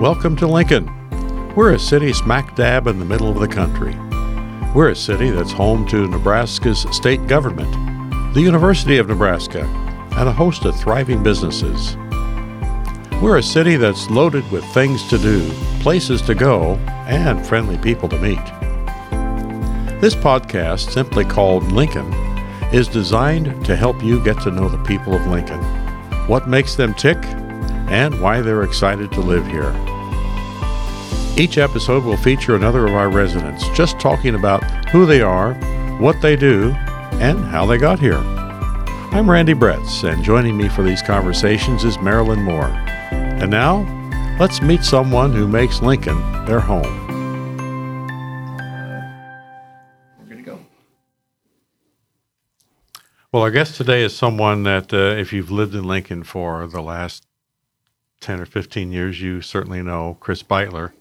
Welcome to Lincoln. We're a city smack dab in the middle of the country. We're a city that's home to Nebraska's state government, the University of Nebraska, and a host of thriving businesses. We're a city that's loaded with things to do, places to go, and friendly people to meet. This podcast, simply called Lincoln, is designed to help you get to know the people of Lincoln, what makes them tick, and why they're excited to live here. Each episode will feature another of our residents just talking about who they are, what they do, and how they got here. I'm Randy Bretz, and joining me for these conversations is Marilyn Moore. And now, let's meet someone who makes Lincoln their home. We're going to go. Well, our guest today is someone that, uh, if you've lived in Lincoln for the last 10 or 15 years, you certainly know Chris Beutler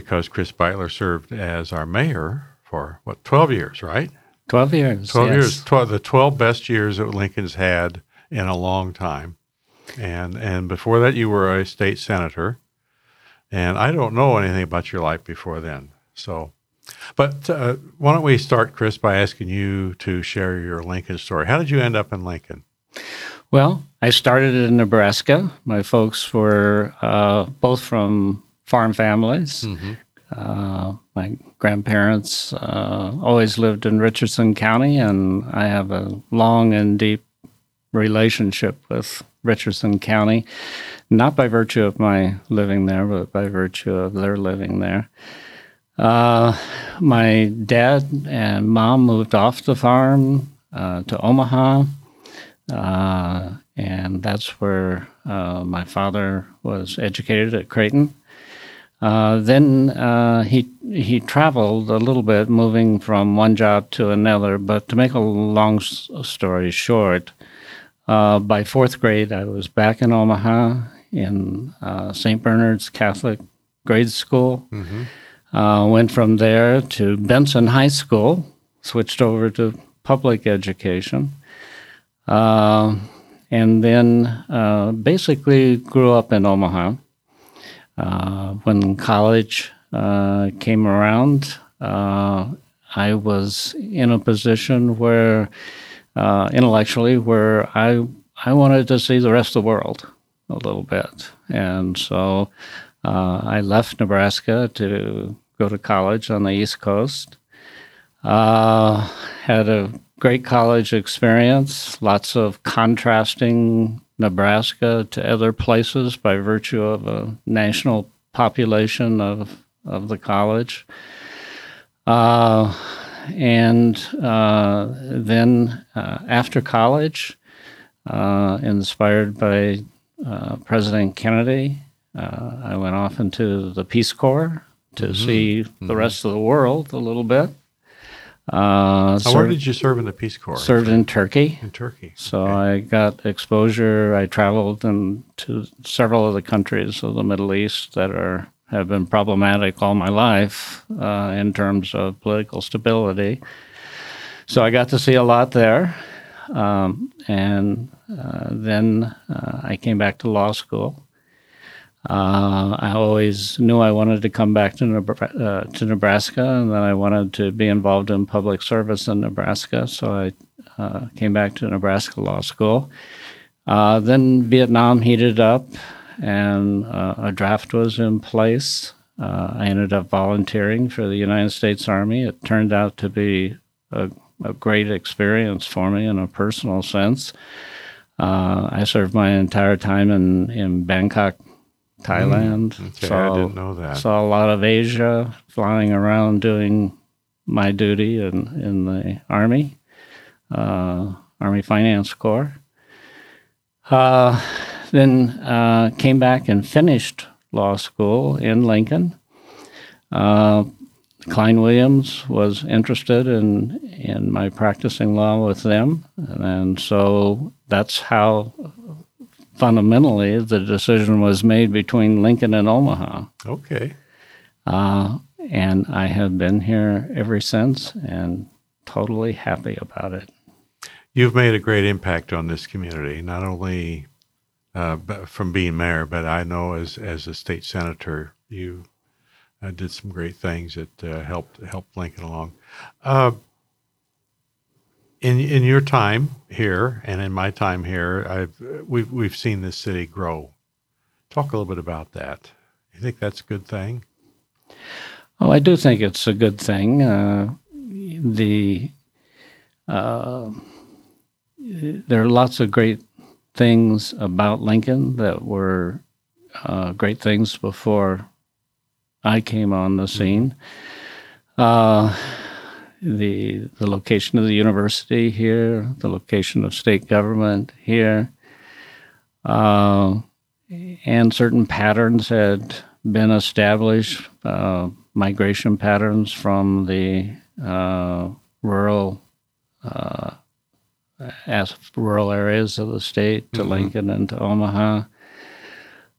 because Chris Beutler served as our mayor for, what, 12 years, right? 12 years. 12 yes. years, 12, the 12 best years that Lincoln's had in a long time. And, and before that, you were a state senator. And I don't know anything about your life before then. So, but uh, why don't we start, Chris, by asking you to share your Lincoln story? How did you end up in Lincoln? Well, I started in Nebraska. My folks were uh, both from farm families. Mm-hmm. Uh, my grandparents uh, always lived in Richardson County, and I have a long and deep relationship with Richardson County, not by virtue of my living there, but by virtue of their living there. Uh, my dad and mom moved off the farm uh, to Omaha, uh, and that's where uh, my father was educated at Creighton. Uh, then uh, he he traveled a little bit, moving from one job to another. But to make a long s- story short, uh, by fourth grade, I was back in Omaha in uh, St. Bernard's Catholic grade school. Uh, went from there to Benson High School, switched over to public education, uh, and then uh, basically grew up in Omaha. Uh, when college uh, came around, uh, I was in a position where, uh, intellectually, where I I wanted to see the rest of the world a little bit, and so uh, I left Nebraska to go to college on the East Coast. Uh, had a great college experience, lots of contrasting Nebraska to other places by virtue of a national population of, of the college. Uh, and uh, then uh, after college, uh, inspired by uh, President Kennedy, uh, I went off into the Peace Corps to see the rest of the world a little bit. Uh, Now, where did you serve in the Peace Corps? served in Turkey. in Turkey. So I got exposure. I traveled in to several of the countries of the Middle East that are have been problematic all my life uh, in terms of political stability. So I got to see a lot there, um, and uh, then uh, I came back to law school. Uh, I always knew I wanted to come back to, uh, to Nebraska, and that I wanted to be involved in public service in Nebraska. So I uh, came back to Nebraska Law School. Uh, then Vietnam heated up, and uh, a draft was in place. Uh, I ended up volunteering for the United States Army. It turned out to be a, a great experience for me in a personal sense. I served my entire time in, in Bangkok, Thailand. Okay, I didn't know that. Saw a lot of Asia, flying around doing my duty in, in the Army, uh, Army Finance Corps. Uh, then uh, came back and finished law school in Lincoln. Uh, Klein Williams was interested in in my practicing law with them, and so that's how fundamentally the decision was made between Lincoln and Omaha. Okay. Uh, and I have been here ever since and totally happy about it. You've made a great impact on this community, not only uh, from being mayor, but I know as as a state senator, you uh, did some great things that uh, helped helped Lincoln along. In in your time here and in my time here, I've we've we've seen this city grow. Talk a little bit about that. You think that's a good thing? Oh, I do think it's a good thing. Uh, the uh, there are lots of great things about Lincoln that were uh, great things before I came on the scene. Uh, the the location of the university here, the location of state government here, uh, and certain patterns had been established, uh, migration patterns from the uh, rural uh, as rural areas of the state to mm-hmm. Lincoln and to Omaha.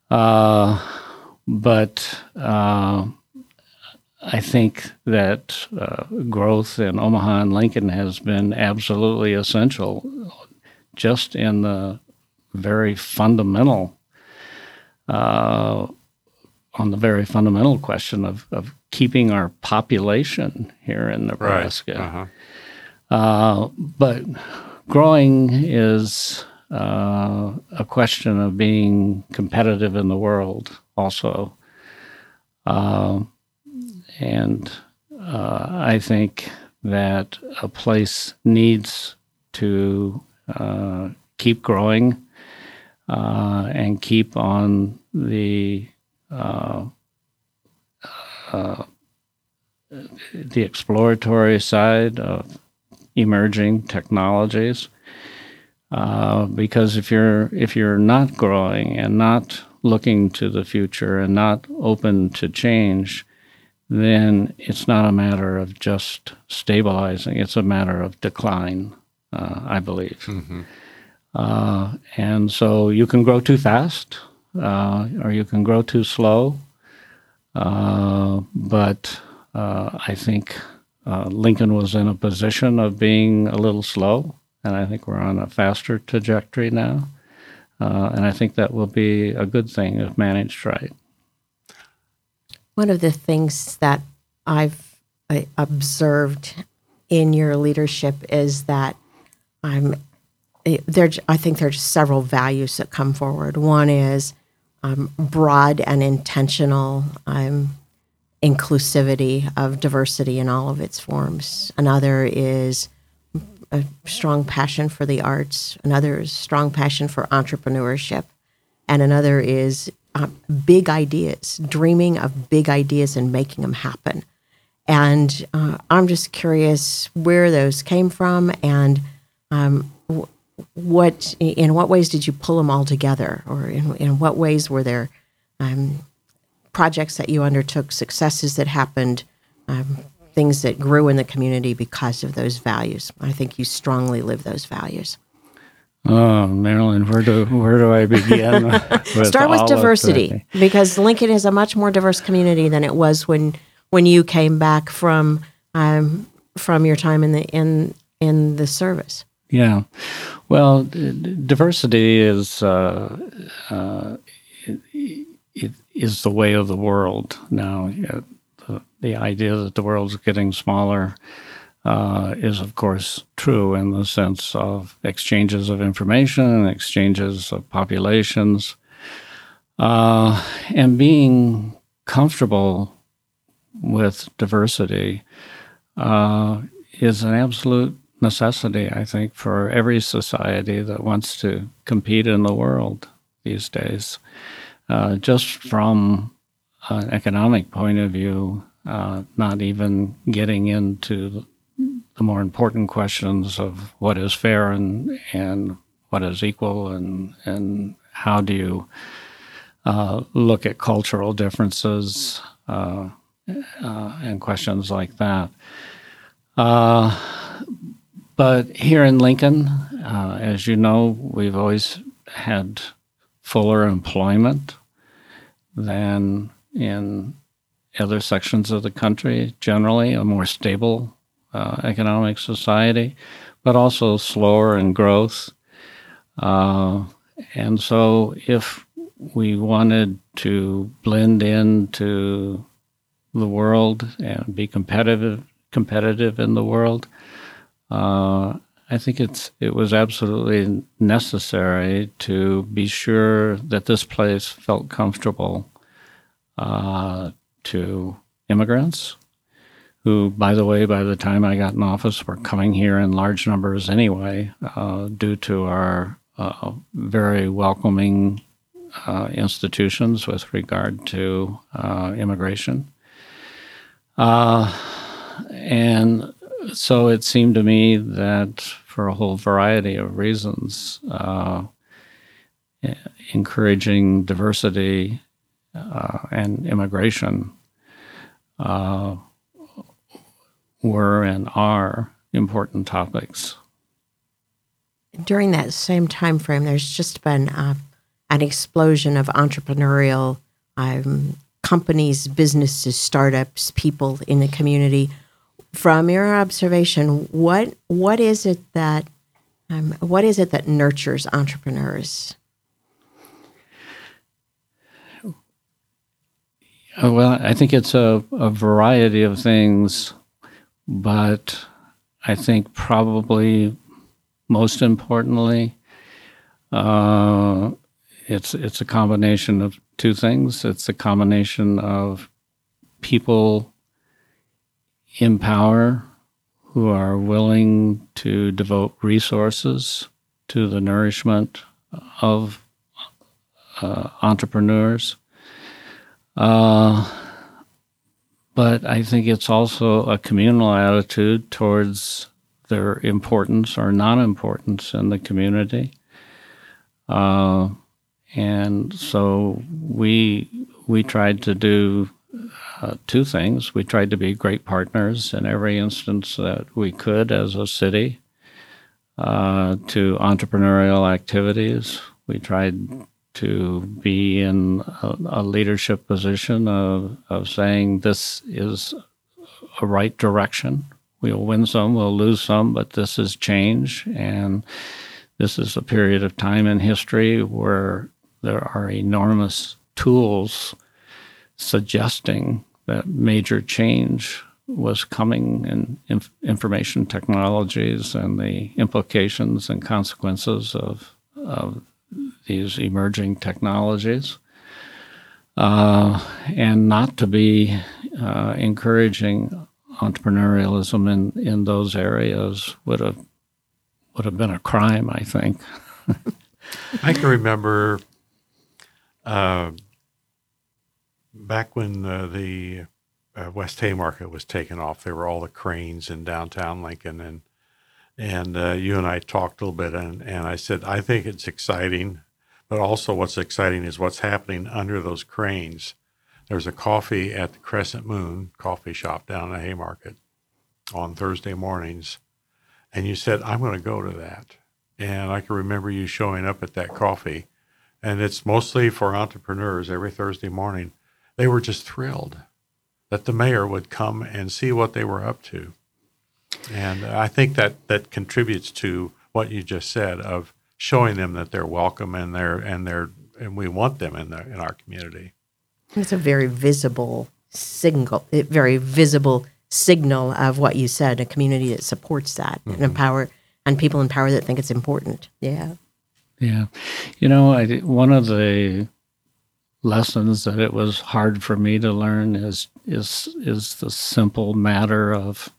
Uh, but uh, I think that uh, growth in Omaha and Lincoln has been absolutely essential just in the very fundamental, uh, on the very fundamental question of, of keeping our population here in Nebraska. Right. Uh-huh. Uh, but growing is uh, a question of being competitive in the world, also. Uh, and uh, I think that a place needs to uh, keep growing uh, and keep on the uh, uh, the exploratory side of emerging technologies. Uh, because if you're if you're not growing and not looking to the future and not open to change, then it's not a matter of just stabilizing. It's a matter of decline, uh, I believe. Mm-hmm. Uh, and so you can grow too fast, uh, or you can grow too slow. Uh, but uh, I think uh, Lincoln was in a position of being a little slow, and I think we're on a faster trajectory now. Uh, and I think that will be a good thing if managed right. One of the things that I've observed in your leadership is that I'm there. I think there's several values that come forward. One is um, broad and intentional um, inclusivity of diversity in all of its forms. Another is a strong passion for the arts. Another is strong passion for entrepreneurship. And another is uh, big ideas, dreaming of big ideas and making them happen. And uh, I'm just curious where those came from and um, what in what ways did you pull them all together, or in, in what ways were there um, projects that you undertook, successes that happened, um, things that grew in the community because of those values? I think you strongly live those values. Oh, Marilyn, where do where do I begin? with Start with diversity, because Lincoln is a much more diverse community than it was when when you came back from um, from your time in the in in the service. Yeah, well, diversity is uh, uh, it, it is the way of the world now. The, the idea that the world's getting smaller uh, is, of course, true in the sense of exchanges of information exchanges of populations, uh, and being comfortable with diversity uh, is an absolute necessity, I think, for every society that wants to compete in the world these days. Uh, just from an economic point of view, uh, not even getting into the more important questions of what is fair and and what is equal and and how do you uh, look at cultural differences uh, uh, and questions like that. Uh, but here in Lincoln, uh, as you know, we've always had fuller employment than in other sections of the country, generally, a more stable uh, economic society, but also slower in growth. Uh, and so if we wanted to blend into the world and be competitive competitive in the world, uh, I think it's it was absolutely necessary to be sure that this place felt comfortable uh, to immigrants, who, by the way, by the time I got in office, were coming here in large numbers anyway, uh, due to our uh, very welcoming uh, institutions with regard to uh, immigration. Uh, and so it seemed to me that for a whole variety of reasons, uh, encouraging diversity and immigration uh, were and are important topics. During that same time frame, there's just been uh, an explosion of entrepreneurial um, companies, businesses, startups, people in the community from your observation, what what is it that um, what is it that nurtures entrepreneurs? Uh, well, I think it's a, a variety of things, but I think probably most importantly, uh, it's it's a combination of two things. It's a combination of people in power who are willing to devote resources to the nourishment of uh, entrepreneurs. Uh, but I think it's also a communal attitude towards their importance or non importance in the community. Uh, and so we we tried to do uh, two things. We tried to be great partners in every instance that we could as a city uh, to entrepreneurial activities. We tried to be in a, a, leadership position of, of saying this is a right direction. We'll win some, we'll lose some, but this is change. And this is a period of time in history where there are enormous tools suggesting that major change was coming in inf- information technologies and the implications and consequences of, of these emerging technologies. Uh, and not to be uh, encouraging entrepreneurialism in, in those areas would have would have been a crime, I think. I can remember uh, back when uh, the uh, West Haymarket was taken off, there were all the cranes in downtown Lincoln, and and uh, you and I talked a little bit, and and I said I think it's exciting, but also what's exciting is what's happening under those cranes. There's a coffee at the Crescent Moon coffee shop down in the Haymarket on Thursday mornings, and you said I'm going to go to that, and I can remember you showing up at that coffee, and it's mostly for entrepreneurs every Thursday morning they were just thrilled that the mayor would come and see what they were up to. And I think that that contributes to what you just said of showing them that they're welcome and they're and they're and we want them in the in our community. It's a very visible signal, very visible signal of what you said. A community that supports that mm-hmm. and empower and people in power that think it's important. Yeah. Yeah, you know, I, one of the lessons that it was hard for me to learn is is is the simple matter of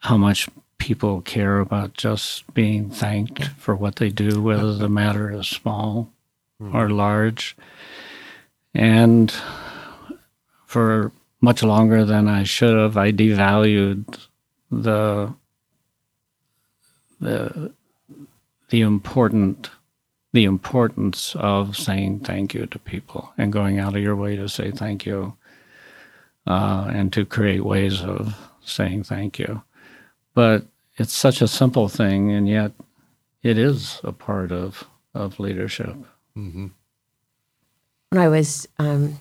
how much people care about just being thanked for what they do, whether the matter is small mm. or large. And for much longer than I should have, I devalued the the the important the importance of saying thank you to people and going out of your way to say thank you uh, and to create ways of saying thank you. But it's such a simple thing, and yet it is a part of, of leadership. Mm-hmm. When I was um,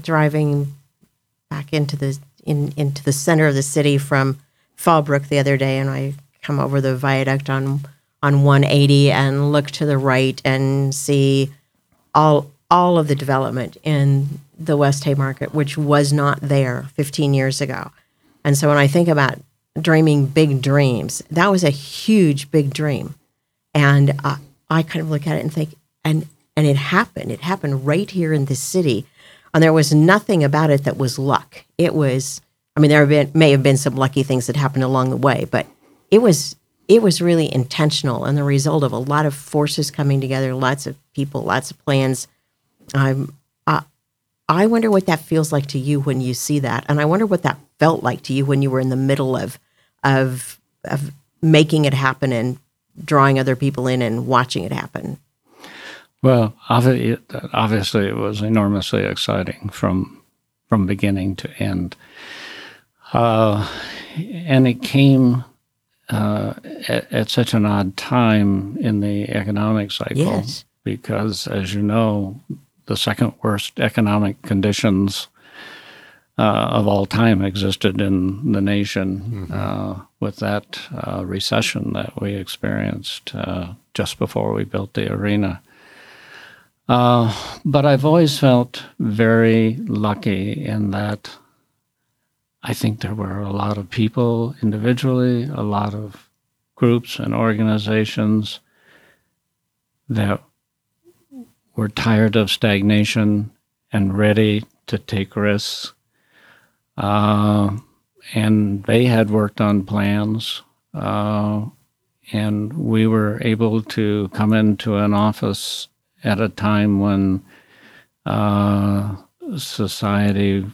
driving back into the in, into the center of the city from Fallbrook the other day, and I come over the viaduct on on 180 and look to the right and see all all of the development in the West Haymarket, which was not there 15 years ago. And so when I think about dreaming big dreams, that was a huge big dream. And uh, I kind of look at it and think, and and it happened. It happened right here in this city, and there was nothing about it that was luck. It was, I mean, there have been, may have been some lucky things that happened along the way, but it was it was really intentional and the result of a lot of forces coming together, lots of people, lots of plans. Um, uh, I wonder what that feels like to you when you see that, and I wonder what that felt like to you when you were in the middle of of of making it happen and drawing other people in and watching it happen. Well, obviously, it was enormously exciting from from beginning to end, uh, and it came uh, at, at, such an odd time in the economic cycle yes. because, as you know, the second worst economic conditions uh, of all time existed in the nation mm-hmm. uh, with that uh, recession that we experienced uh, just before we built the arena. Uh, but I've always felt very lucky in that I think there were a lot of people individually, a lot of groups and organizations that were tired of stagnation and ready to take risks. Uh, and they had worked on plans, uh, and we were able to come into an office at a time when uh, society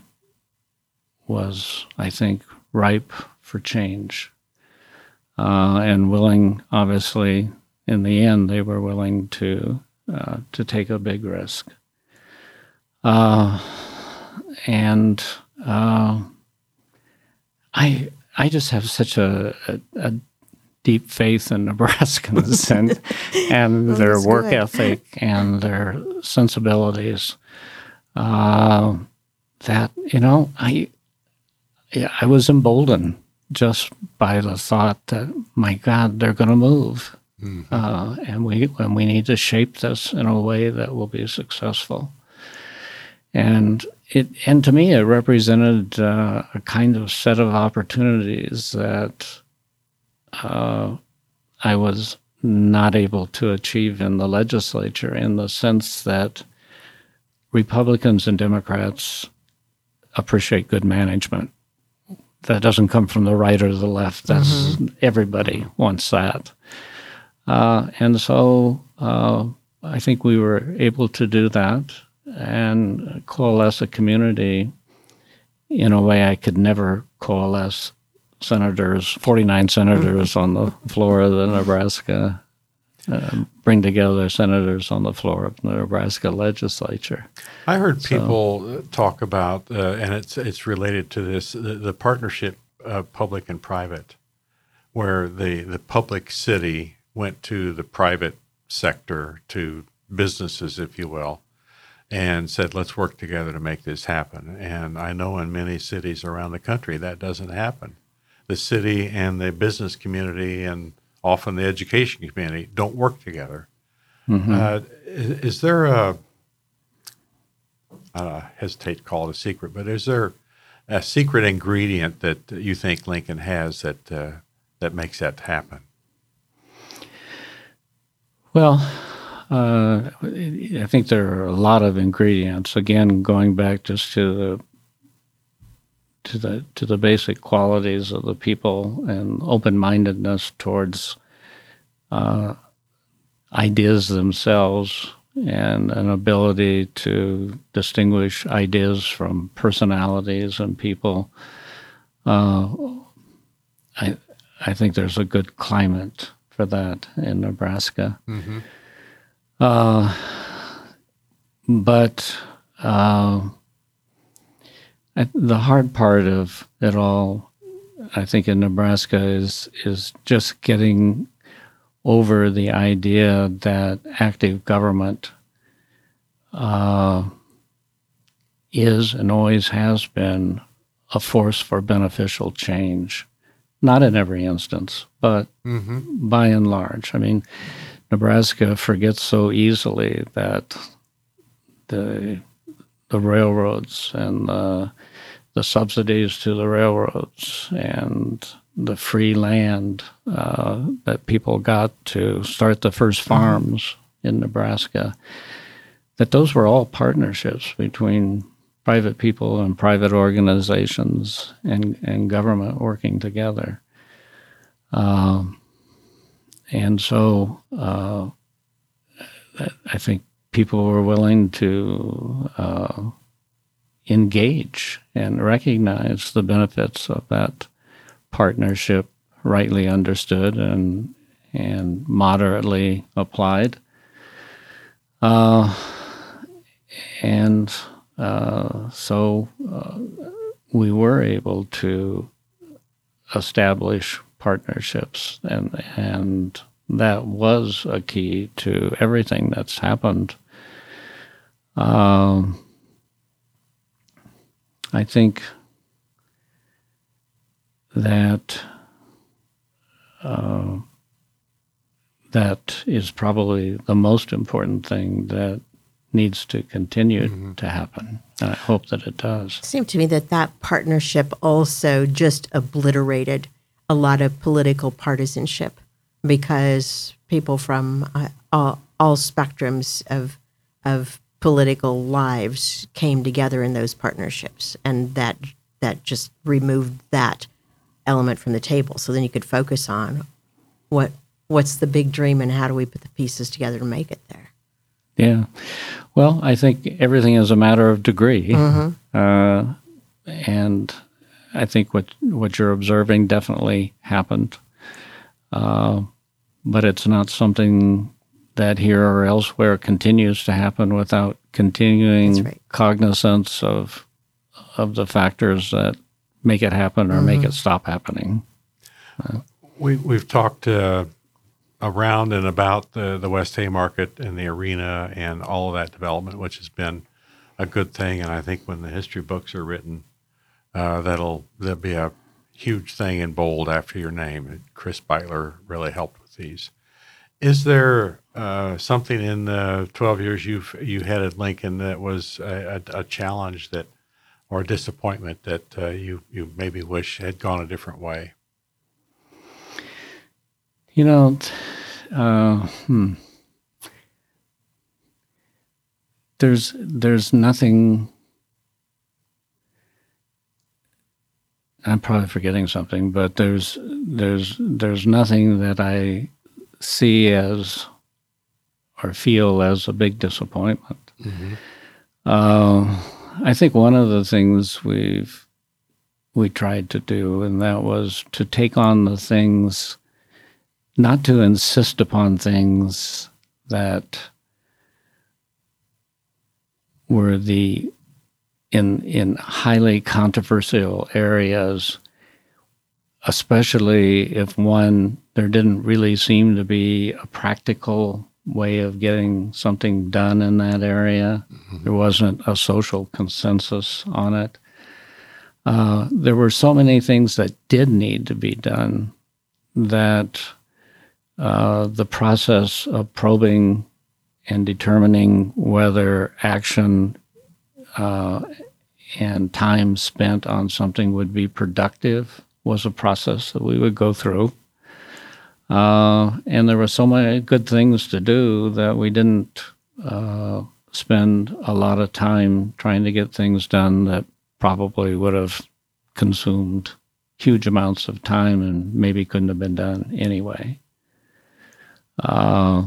was, I think, ripe for change uh, and willing, obviously, in the end, they were willing to uh, to take a big risk. Uh, and uh, I I just have such a, a, a deep faith in Nebraskans and and well, their work good. ethic and their sensibilities. Uh, that you know, I yeah, I was emboldened just by the thought that my God, they're going to move, mm-hmm. uh, and we and we need to shape this in a way that will be successful. And it and to me, it represented uh, a kind of set of opportunities that uh, I was not able to achieve in the legislature, in the sense that Republicans and Democrats appreciate good management that doesn't come from the right or the left. That's mm-hmm. everybody wants that. Uh, and so uh, I think we were able to do that and coalesce a community in a way I could never coalesce senators, 49 senators on the floor of the Nebraska uh, bring together senators on the floor of the Nebraska legislature. I heard people talk about, uh, and it's it's related to this the, the partnership of public and private, where the the public city went to the private sector to businesses, if you will, and said, "Let's work together to make this happen." And I know in many cities around the country that doesn't happen. The city and the business community and often the education community don't work together. Mm-hmm. Uh, is, is, there a I hesitate to call it a secret, but is there a secret ingredient that you think Lincoln has that uh, that makes that happen? Well, uh, I think there are a lot of ingredients. Again, going back just to the to the to the basic qualities of the people and open mindedness towards uh, ideas themselves and an ability to distinguish ideas from personalities and people. Uh, I I think there's a good climate for that in Nebraska. Mm-hmm. Uh, but uh, the hard part of it all, I think, in Nebraska is is just getting over the idea that active government uh, is and always has been a force for beneficial change, not in every instance, but Mm-hmm. by and large. I mean, Nebraska forgets so easily that the the railroads and the, the subsidies to the railroads and the free land uh, that people got to start the first farms in Nebraska, that those were all partnerships between private people and private organizations and, and government working together. Um, and so uh, I think people were willing to uh, engage and recognize the benefits of that partnership, rightly understood and and moderately applied. Uh, and uh, so uh, we were able to establish partnerships, and and that was a key to everything that's happened. Um, I think that uh, that is probably the most important thing that needs to continue to happen. And I hope that it does. It seemed to me that that partnership also just obliterated a lot of political partisanship because people from uh, all, all spectrums of of political lives came together in those partnerships, and that that just removed that element from the table. So then you could focus on what what's the big dream and how do we put the pieces together to make it there. Yeah. Well, I think everything is a matter of degree. Uh, and I think what, what you're observing definitely happened. Uh, but it's not something that here or elsewhere continues to happen without continuing right. cognizance of, of the factors that make it happen or make it stop happening. We we've talked uh, around and about the the West Haymarket and the arena and all of that development, which has been a good thing. And I think when the history books are written, uh, that'll there'll be a huge thing in bold after your name. And Chris Beutler really helped with these. Is there uh, something in the twelve years you've you headed Lincoln that was a, a, a challenge that or a disappointment that uh, you you maybe wish had gone a different way? You know, uh, hmm. There's there's nothing. I'm probably forgetting something, but there's there's there's nothing that I see as or feel as a big disappointment. Uh, I think one of the things we've we tried to do, and that was to take on the things not to insist upon things that were the in in highly controversial areas especially if one there didn't really seem to be a practical way of getting something done in that area. There wasn't a social consensus on it. Uh, there were so many things that did need to be done that uh, the process of probing and determining whether action uh, and time spent on something would be productive was a process that we would go through. Uh, and there were so many good things to do that we didn't uh, spend a lot of time trying to get things done that probably would have consumed huge amounts of time and maybe couldn't have been done anyway. Uh,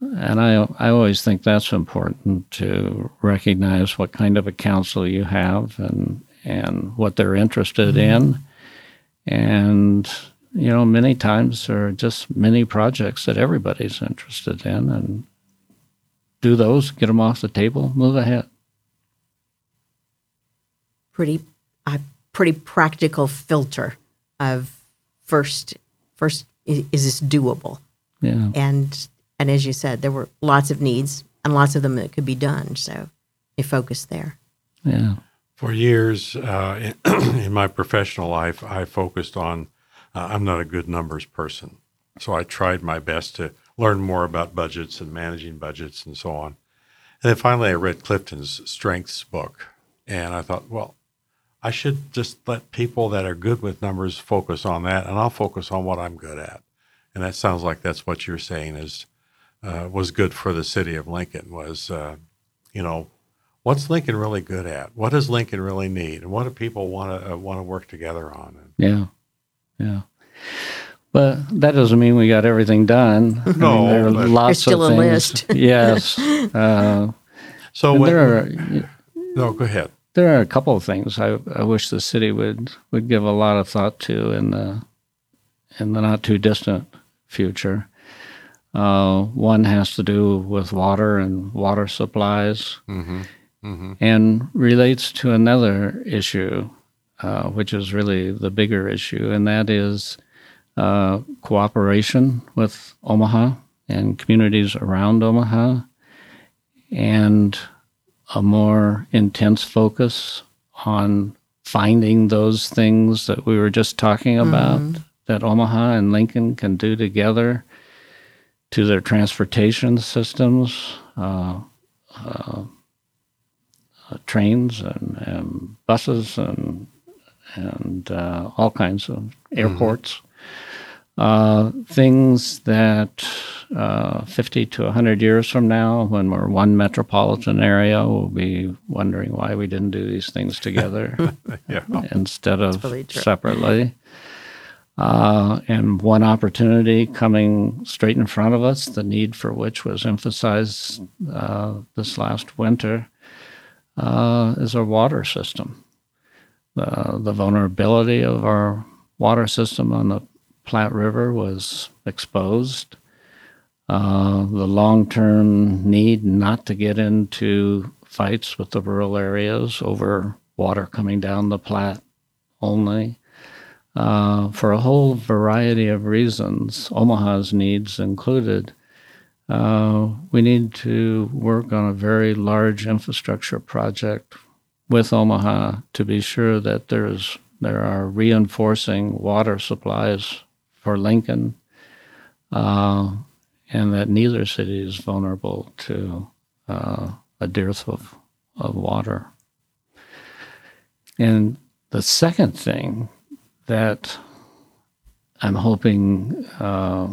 and I, I always think that's important to recognize what kind of a council you have and, and what they're interested in. And, you know, many times there are just many projects that everybody's interested in and do those, get them off the table, move ahead. pretty a pretty practical filter of first first i- is this doable Yeah. and and as you said there were lots of needs and lots of them that could be done so you focus there Yeah. For years uh, in, in my professional life, I focused on Uh, I'm not a good numbers person, so I tried my best to learn more about budgets and managing budgets and so on. And then finally, I read Clifton's Strengths book, and I thought, well, I should just let people that are good with numbers focus on that, and I'll focus on what I'm good at. And that sounds like that's what you're saying is uh, was good for the city of Lincoln was, uh, you know, what's Lincoln really good at? What does Lincoln really need? And what do people want to uh, want to work together on? Yeah, yeah. But that doesn't mean we got everything done. No, I mean, there are but- lots There's still of a things. list. yes. Uh, So when, there are no, go ahead. there are a couple of things I, I wish the city would, would give a lot of thought to in the in the not too distant future. Uh, one has to do with water and water supplies, and relates to another issue, uh, which is really the bigger issue, and that is uh, cooperation with Omaha and communities around Omaha, and a more intense focus on finding those things that we were just talking about that Omaha and Lincoln can do together to their transportation systems, uh, uh, uh, trains and, and buses and and uh, all kinds of airports. Uh, things that uh, 50 to 100 years from now, when we're one metropolitan area, we'll be wondering why we didn't do these things together Yeah. instead of really separately. Uh, and one opportunity coming straight in front of us, the need for which was emphasized uh, this last winter, uh, is our water system. The vulnerability of our water system on the Platte River was exposed. Uh, the long term need not to get into fights with the rural areas over water coming down the Platte only. Uh, for a whole variety of reasons, Omaha's needs included, uh, we need to work on a very large infrastructure project with Omaha to be sure that there's there are reinforcing water supplies for Lincoln, uh, and that neither city is vulnerable to uh, a dearth of, of water. And the second thing that I'm hoping uh,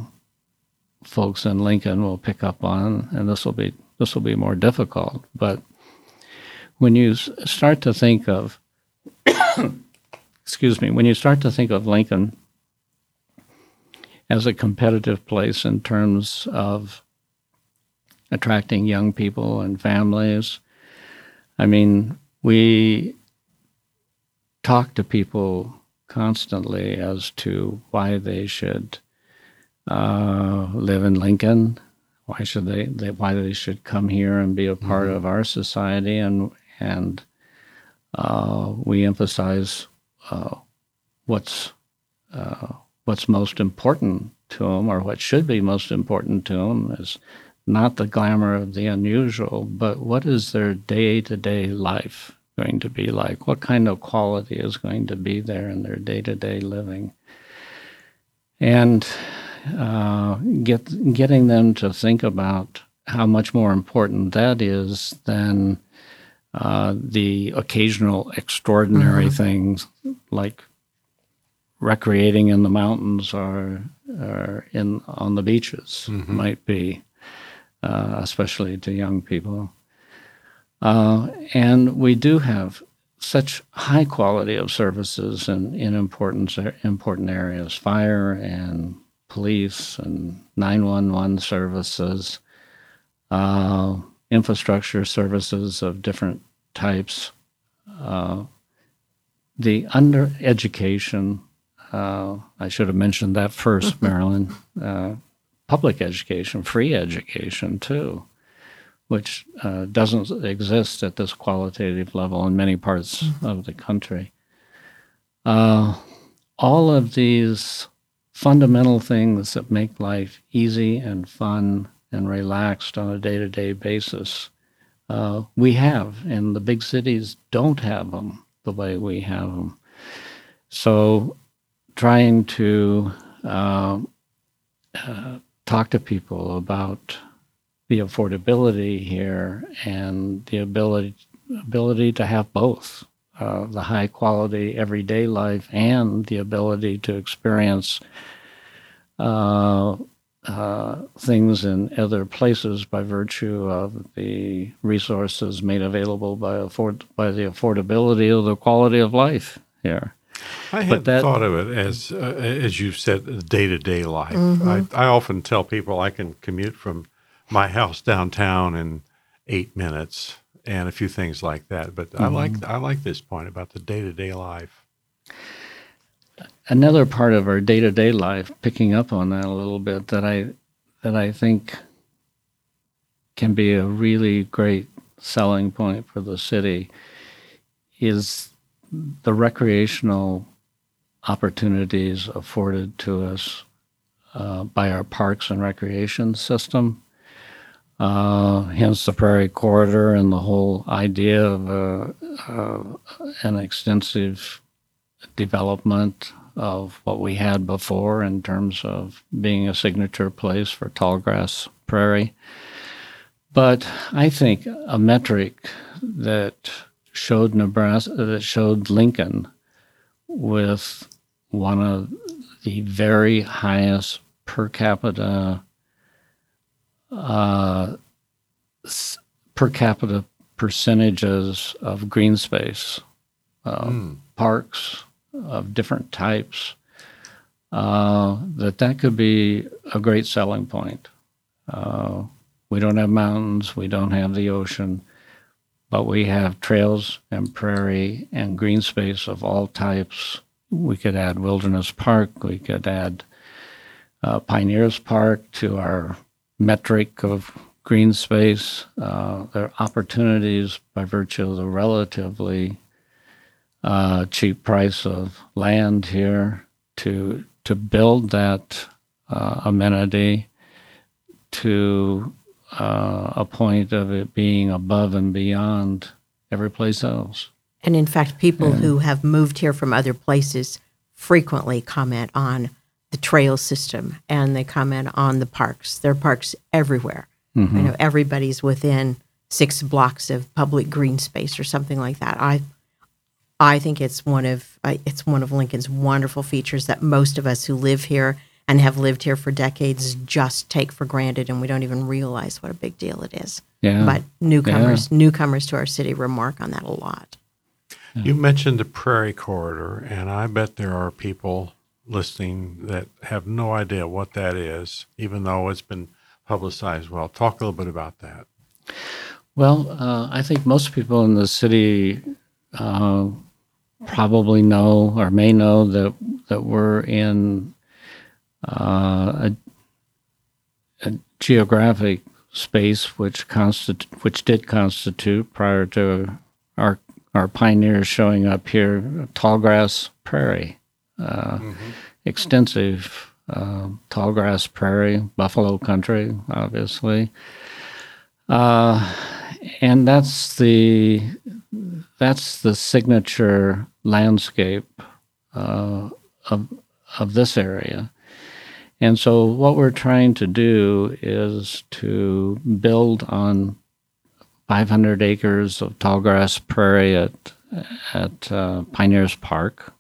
folks in Lincoln will pick up on, and this will be this will be more difficult, but when you start to think of, excuse me, when you start to think of Lincoln as a competitive place in terms of attracting young people and families, I mean, we talk to people constantly as to why they should uh, live in Lincoln, why should they, they why they should come here and be a part of our society, and and uh, we emphasize uh, what's uh, what's most important to them, or what should be most important to them, is not the glamour of the unusual, but what is their day to day life going to be like? What kind of quality is going to be there in their day to day living? And uh, get getting them to think about how much more important that is than uh, the occasional extraordinary things like recreating in the mountains or, or in on the beaches might be, uh, especially to young people. Uh, and we do have such high quality of services in, in important important areas, fire and police and 911 services, uh, infrastructure services of different types, uh, the under education. Uh, I should have mentioned that first, Marilyn. Uh, public education, free education too, which uh, doesn't exist at this qualitative level in many parts of the country. Uh, all of these fundamental things that make life easy and fun and relaxed on a day to day basis, uh, we have, and the big cities don't have them the way we have them. So trying to uh, uh, talk to people about the affordability here and the ability ability to have both uh, the high quality everyday life and the ability to experience uh, uh, things in other places by virtue of the resources made available by afford by the affordability of the quality of life here. I had that, thought of it as, uh, as you said, day to day life. Mm-hmm. I, I often tell people I can commute from my house downtown in eight minutes and a few things like that. But mm-hmm. I like I like this point about the day to day life. Another part of our day to day life, picking up on that a little bit, that I that I think can be a really great selling point for the city is the recreational opportunities afforded to us uh, by our parks and recreation system. Uh, hence the Prairie Corridor and the whole idea of uh, uh, an extensive development of what we had before in terms of being a signature place for tallgrass prairie. But I think a metric that showed Nebraska, that showed Lincoln with one of the very highest per capita uh, per capita percentages of green space, uh, mm. parks of different types, uh, that that could be a great selling point. Uh, we don't have mountains, we don't have the ocean, but we have trails and prairie and green space of all types. We could add Wilderness Park, we could add uh, Pioneers Park to our metric of green space. Uh, there are opportunities by virtue of the relatively uh, cheap price of land here to to build that uh, amenity to uh, a point of it being above and beyond every place else. And in fact, people yeah. who have moved here from other places frequently comment on the trail system and they comment on the parks. There are parks everywhere. Mm-hmm. I know everybody's within six blocks of public green space or something like that. I I think it's one of it's one of Lincoln's wonderful features that most of us who live here and have lived here for decades just take for granted, and we don't even realize what a big deal it is. Yeah. But newcomers yeah. newcomers to our city remark on that a lot. You mentioned the Prairie Corridor, and I bet there are people listening that have no idea what that is, even though it's been publicized well. Talk a little bit about that. Well, uh, I think most people in the city uh, probably know or may know that that we're in uh, a, a, geographic space which constitute which did constitute prior to our our pioneers showing up here tallgrass prairie uh, mm-hmm. extensive uh, tall grass prairie, buffalo country, obviously. Uh, and that's the that's the signature landscape uh, of of this area. And so, what we're trying to do is to build on 500 acres of tall grass prairie at at uh, Pioneers Park,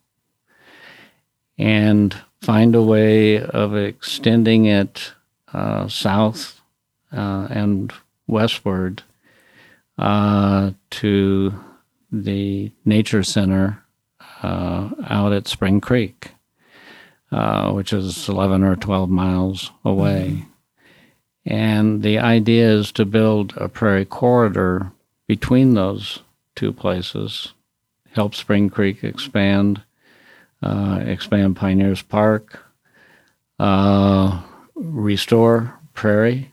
and find a way of extending it uh, south uh, and westward uh, to the nature center uh, out at Spring Creek, uh, which is 11 or 12 miles away. Mm-hmm. And the idea is to build a prairie corridor between those two places, help Spring Creek expand uh, expand Pioneers Park, uh, restore prairie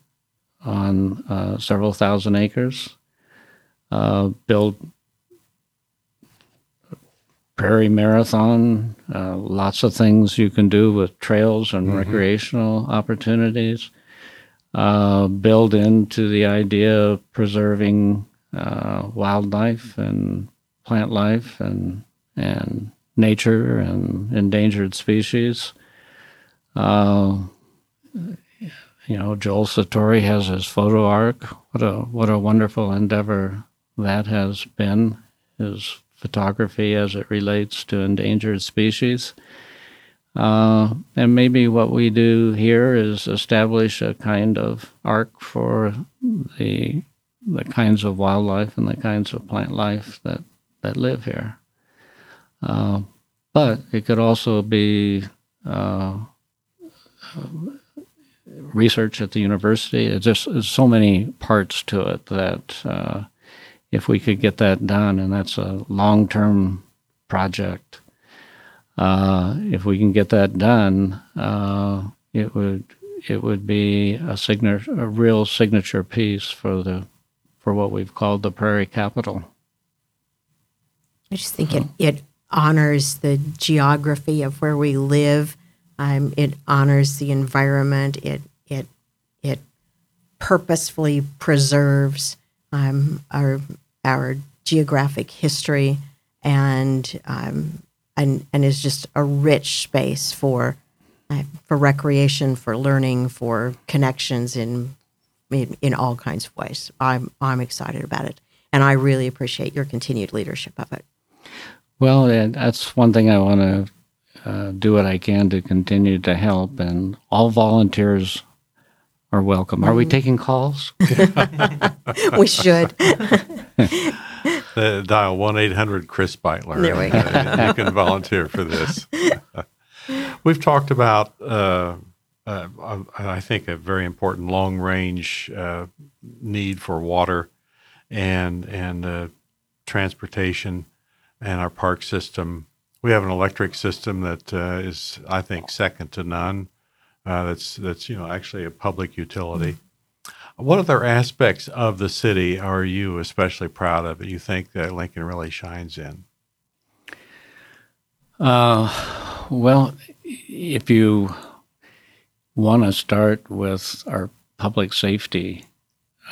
on uh, several thousand acres, uh, build prairie marathon, uh, lots of things you can do with trails and mm-hmm. recreational opportunities. build into the idea of preserving wildlife and plant life and and nature and endangered species. Uh, you know, Joel Sartore has his Photo Ark. What a what a wonderful endeavor that has been. His photography as it relates to endangered species. Uh, and maybe what we do here is establish a kind of ark for the the kinds of wildlife and the kinds of plant life that, that live here. Uh, but it could also be uh, research at the university. It's just there's so many parts to it that uh, if we could get that done, and that's a long term project, uh, if we can get that done, uh, it would it would be a signature, a real signature piece for the for what we've called the prairie capital. I just think it, it honors the geography of where we live. Um, it honors the environment. It it it purposefully preserves um, our our geographic history and um, and and is just a rich space for uh, for recreation, for learning, for connections in, in in all kinds of ways. I'm I'm excited about it, and I really appreciate your continued leadership of it. Well, that's one thing I want to uh, do what I can to continue to help, and all volunteers are welcome. Are we mm-hmm. taking calls? we should. uh, dial 1 800 Chris Beutler. There we go. Uh, you can volunteer for this. We've talked about, uh, uh, I think, a very important long range uh, need for water and, and uh, transportation and our park system. We have an electric system that is, I think, second to none. that's that's you know actually a public utility. What other aspects of the city are you especially proud of that you think that Lincoln really shines in? Uh, well, if you want to start with our public safety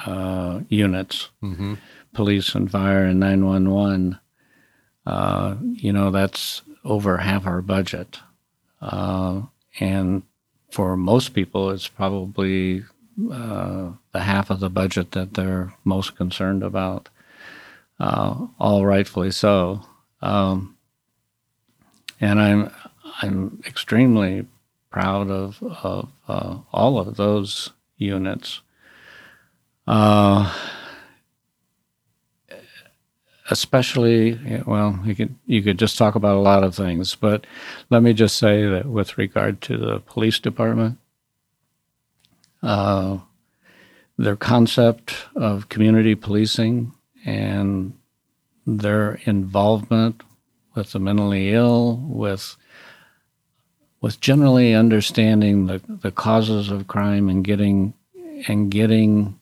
uh, units, mm-hmm. police and fire and 911, uh, you know, that's over half our budget. Uh, and for most people, it's probably uh, the half of the budget that they're most concerned about. Uh, all rightfully so. Um, and I'm I'm extremely proud of of uh, all of those units. Uh, especially, well, you could you could just talk about a lot of things, but let me just say that with regard to the police department, uh, their concept of community policing and their involvement with the mentally ill, with with generally understanding the, the causes of crime and getting and getting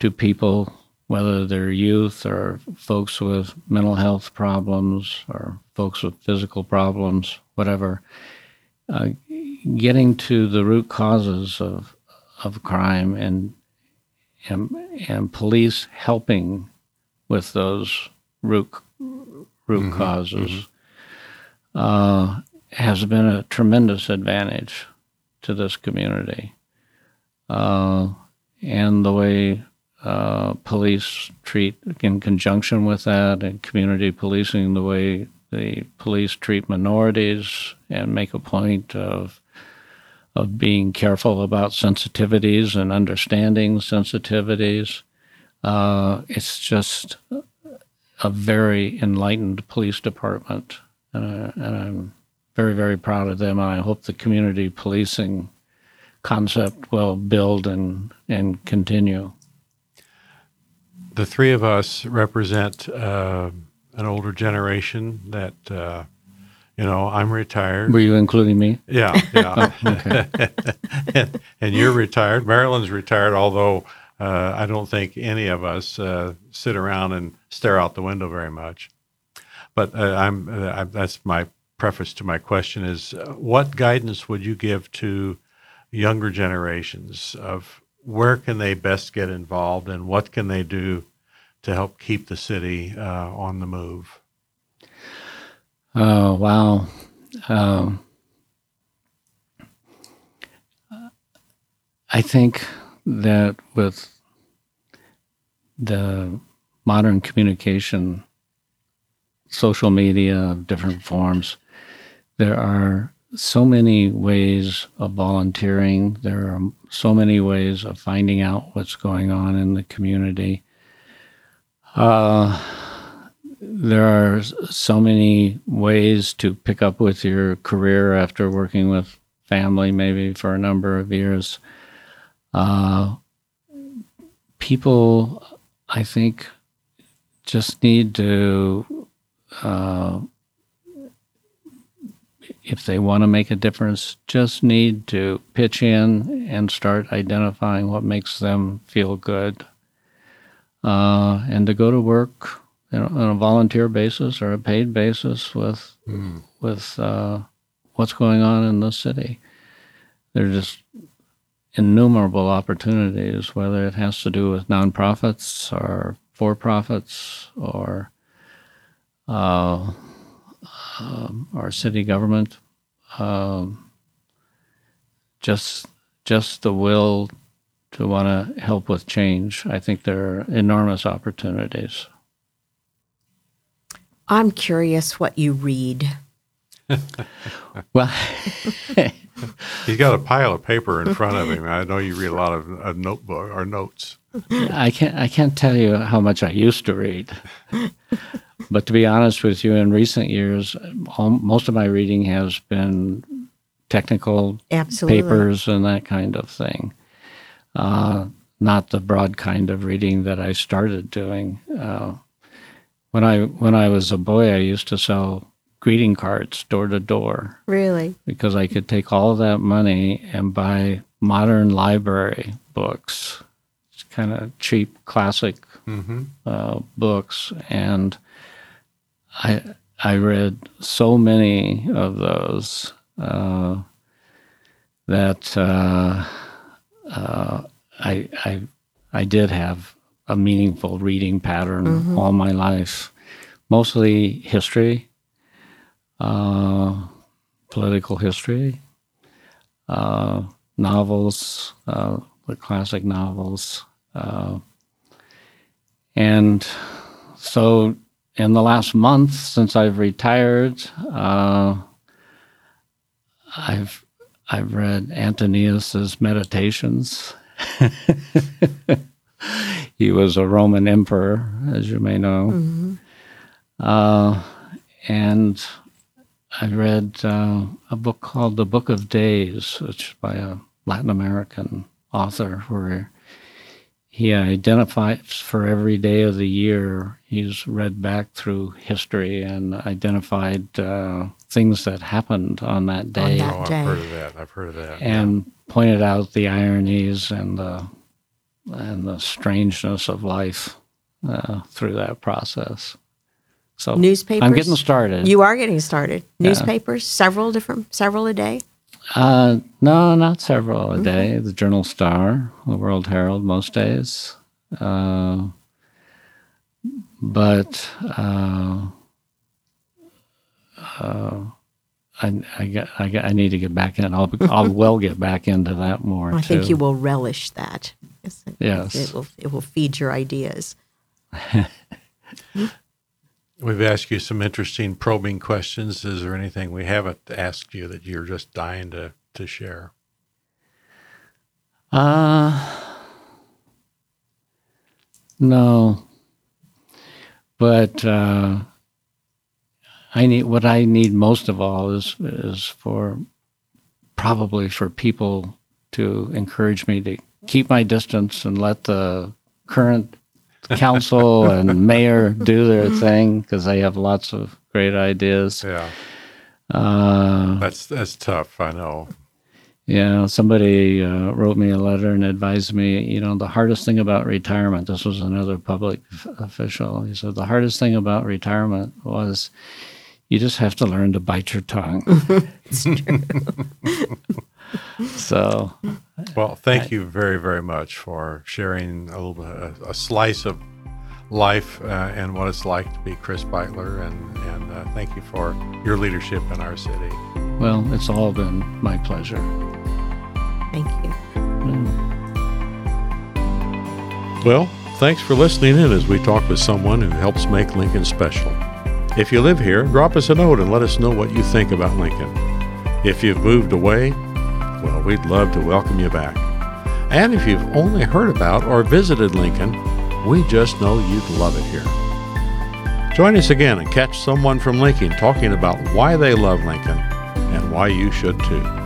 to people, whether they're youth or folks with mental health problems or folks with physical problems, whatever, uh, getting to the root causes of of crime and and, and police helping with those root root mm-hmm, causes mm-hmm. Uh, has been a tremendous advantage to this community. Uh, and the way uh, police treat, in conjunction with that, and community policing, the way the police treat minorities and make a point of of being careful about sensitivities and understanding sensitivities. Uh, it's just a very enlightened police department, and, uh, and, I'm very, very proud of them. And I hope the community policing concept will build and and continue. The three of us represent uh, an older generation that uh, you know, I'm retired. Were you including me? Yeah, yeah. oh, and, and, you're retired. Marilyn's retired, although uh, I don't think any of us uh, sit around and stare out the window very much. But uh, I'm, uh, I, that's my preface to my question: is uh, what guidance would you give to younger generations of where can they best get involved and what can they do to help keep the city uh, on the move? Oh wow. Um, I think that with the modern communication, social media of different forms, there are so many ways of volunteering. There are so many ways of finding out what's going on in the community. Uh, there are so many ways to pick up with your career after working with family, maybe for a number of years. Uh, people, I think, just need to, uh, if they want to make a difference, just need to pitch in and start identifying what makes them feel good. Uh, and to go to work you know, on a volunteer basis or a paid basis with mm. with uh, what's going on in the city. There are just innumerable opportunities, whether it has to do with nonprofits or for profits or uh, um, our city government. Um, just just the will to want to help with change. I think there are enormous opportunities. I'm curious what you read. well, he's got a pile of paper in front of him. I know you read a lot of a notebook or notes. I can't. I can't tell you how much I used to read. but to be honest with you, in recent years, all, most of my reading has been technical Absolutely. papers and that kind of thing. Uh, not the broad kind of reading that I started doing. Uh, when I when I was a boy, I used to sell greeting cards door to door. Really? Because I could take all of that money and buy modern library books, it's kind of cheap classic mm-hmm. uh, books, and I I read so many of those uh, that uh, uh I I I did have a meaningful reading pattern mm-hmm. all my life, mostly history, uh, political history, uh, novels, uh, the classic novels. Uh, and so in the last month since I've retired, uh, I've I've read Antonius's Meditations. he was a Roman emperor, as you may know. Mm-hmm. Uh, and I read uh, a book called The Book of Days, which by a Latin American author, where he identifies for every day of the year. He's read back through history and identified uh, things that happened on that day. On that oh, I've heard of that. I've heard of that. And yeah. pointed out the ironies and the and the strangeness of life uh, through that process. So newspapers. I'm getting started. You are getting started. Newspapers, several different, several a day. Uh, no, not several a mm-hmm. day. The Journal Star, the World Herald, most days. Uh, but uh, uh, I, I, I, I need to get back in. I'll, I'll well get back into that more. I too. think you will relish that. Yes. It will, it will feed your ideas. We've asked you some interesting probing questions. Is there anything we haven't asked you that you're just dying to, to share? Uh, no. But uh, I need what I need most of all is is for probably for people to encourage me to keep my distance and let the current council and mayor do their thing because they have lots of great ideas. Yeah. Uh, that's that's tough. I know. Yeah, somebody uh, wrote me a letter and advised me. You know, the hardest thing about retirement. This was another public f- official. He said the hardest thing about retirement was you just have to learn to bite your tongue. it's true. so, well, thank you very, very much for sharing a little bit, a, a slice of life uh, and what it's like to be Chris Beutler, and, and uh, thank you for your leadership in our city. Well, it's all been my pleasure. Thank you. Well, thanks for listening in as we talk with someone who helps make Lincoln special. If you live here, drop us a note and let us know what you think about Lincoln. If you've moved away, well, we'd love to welcome you back. And if you've only heard about or visited Lincoln, we just know you'd love it here. Join us again and catch someone from Lincoln talking about why they love Lincoln and why you should too.